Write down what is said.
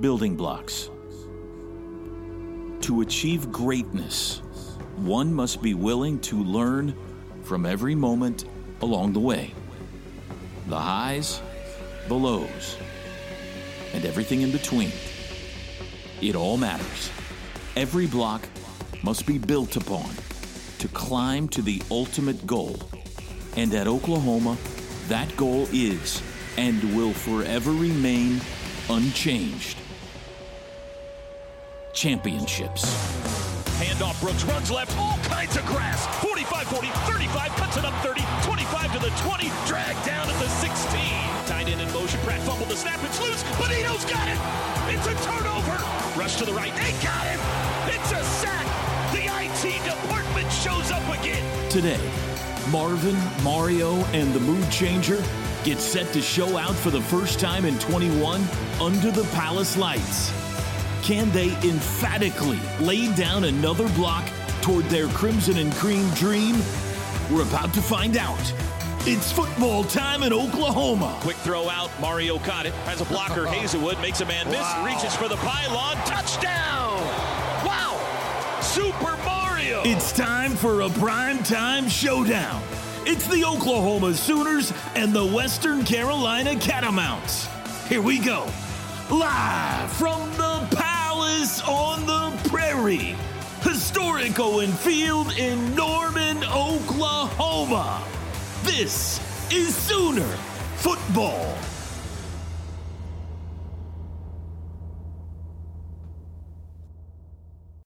Building blocks. To achieve greatness, one must be willing to learn from every moment along the way. The highs, the lows, and everything in between. It all matters. Every block must be built upon to climb to the ultimate goal. And at Oklahoma, that goal is and will forever remain unchanged championships. Handoff Brooks runs left, all kinds of grass. 45 40, 35, cuts it up 30, 25 to the 20, dragged down at the 16. Tied in in motion, Pratt fumbled the snap, it's loose. Bonito's got it. It's a turnover. Rush to the right, they got him. It's a sack. The IT department shows up again. Today, Marvin, Mario, and the Mood Changer get set to show out for the first time in 21 under the Palace lights. Can they emphatically lay down another block toward their crimson and cream dream? We're about to find out. It's football time in Oklahoma. Quick throw out. Mario caught it. Has a blocker. Hazelwood makes a man miss. Wow. Reaches for the pylon. Touchdown! Wow! Super Mario! It's time for a prime time showdown. It's the Oklahoma Sooners and the Western Carolina Catamounts. Here we go. Live from the Palace on the Prairie. Historic Owen Field in Norman, Oklahoma. This is Sooner Football.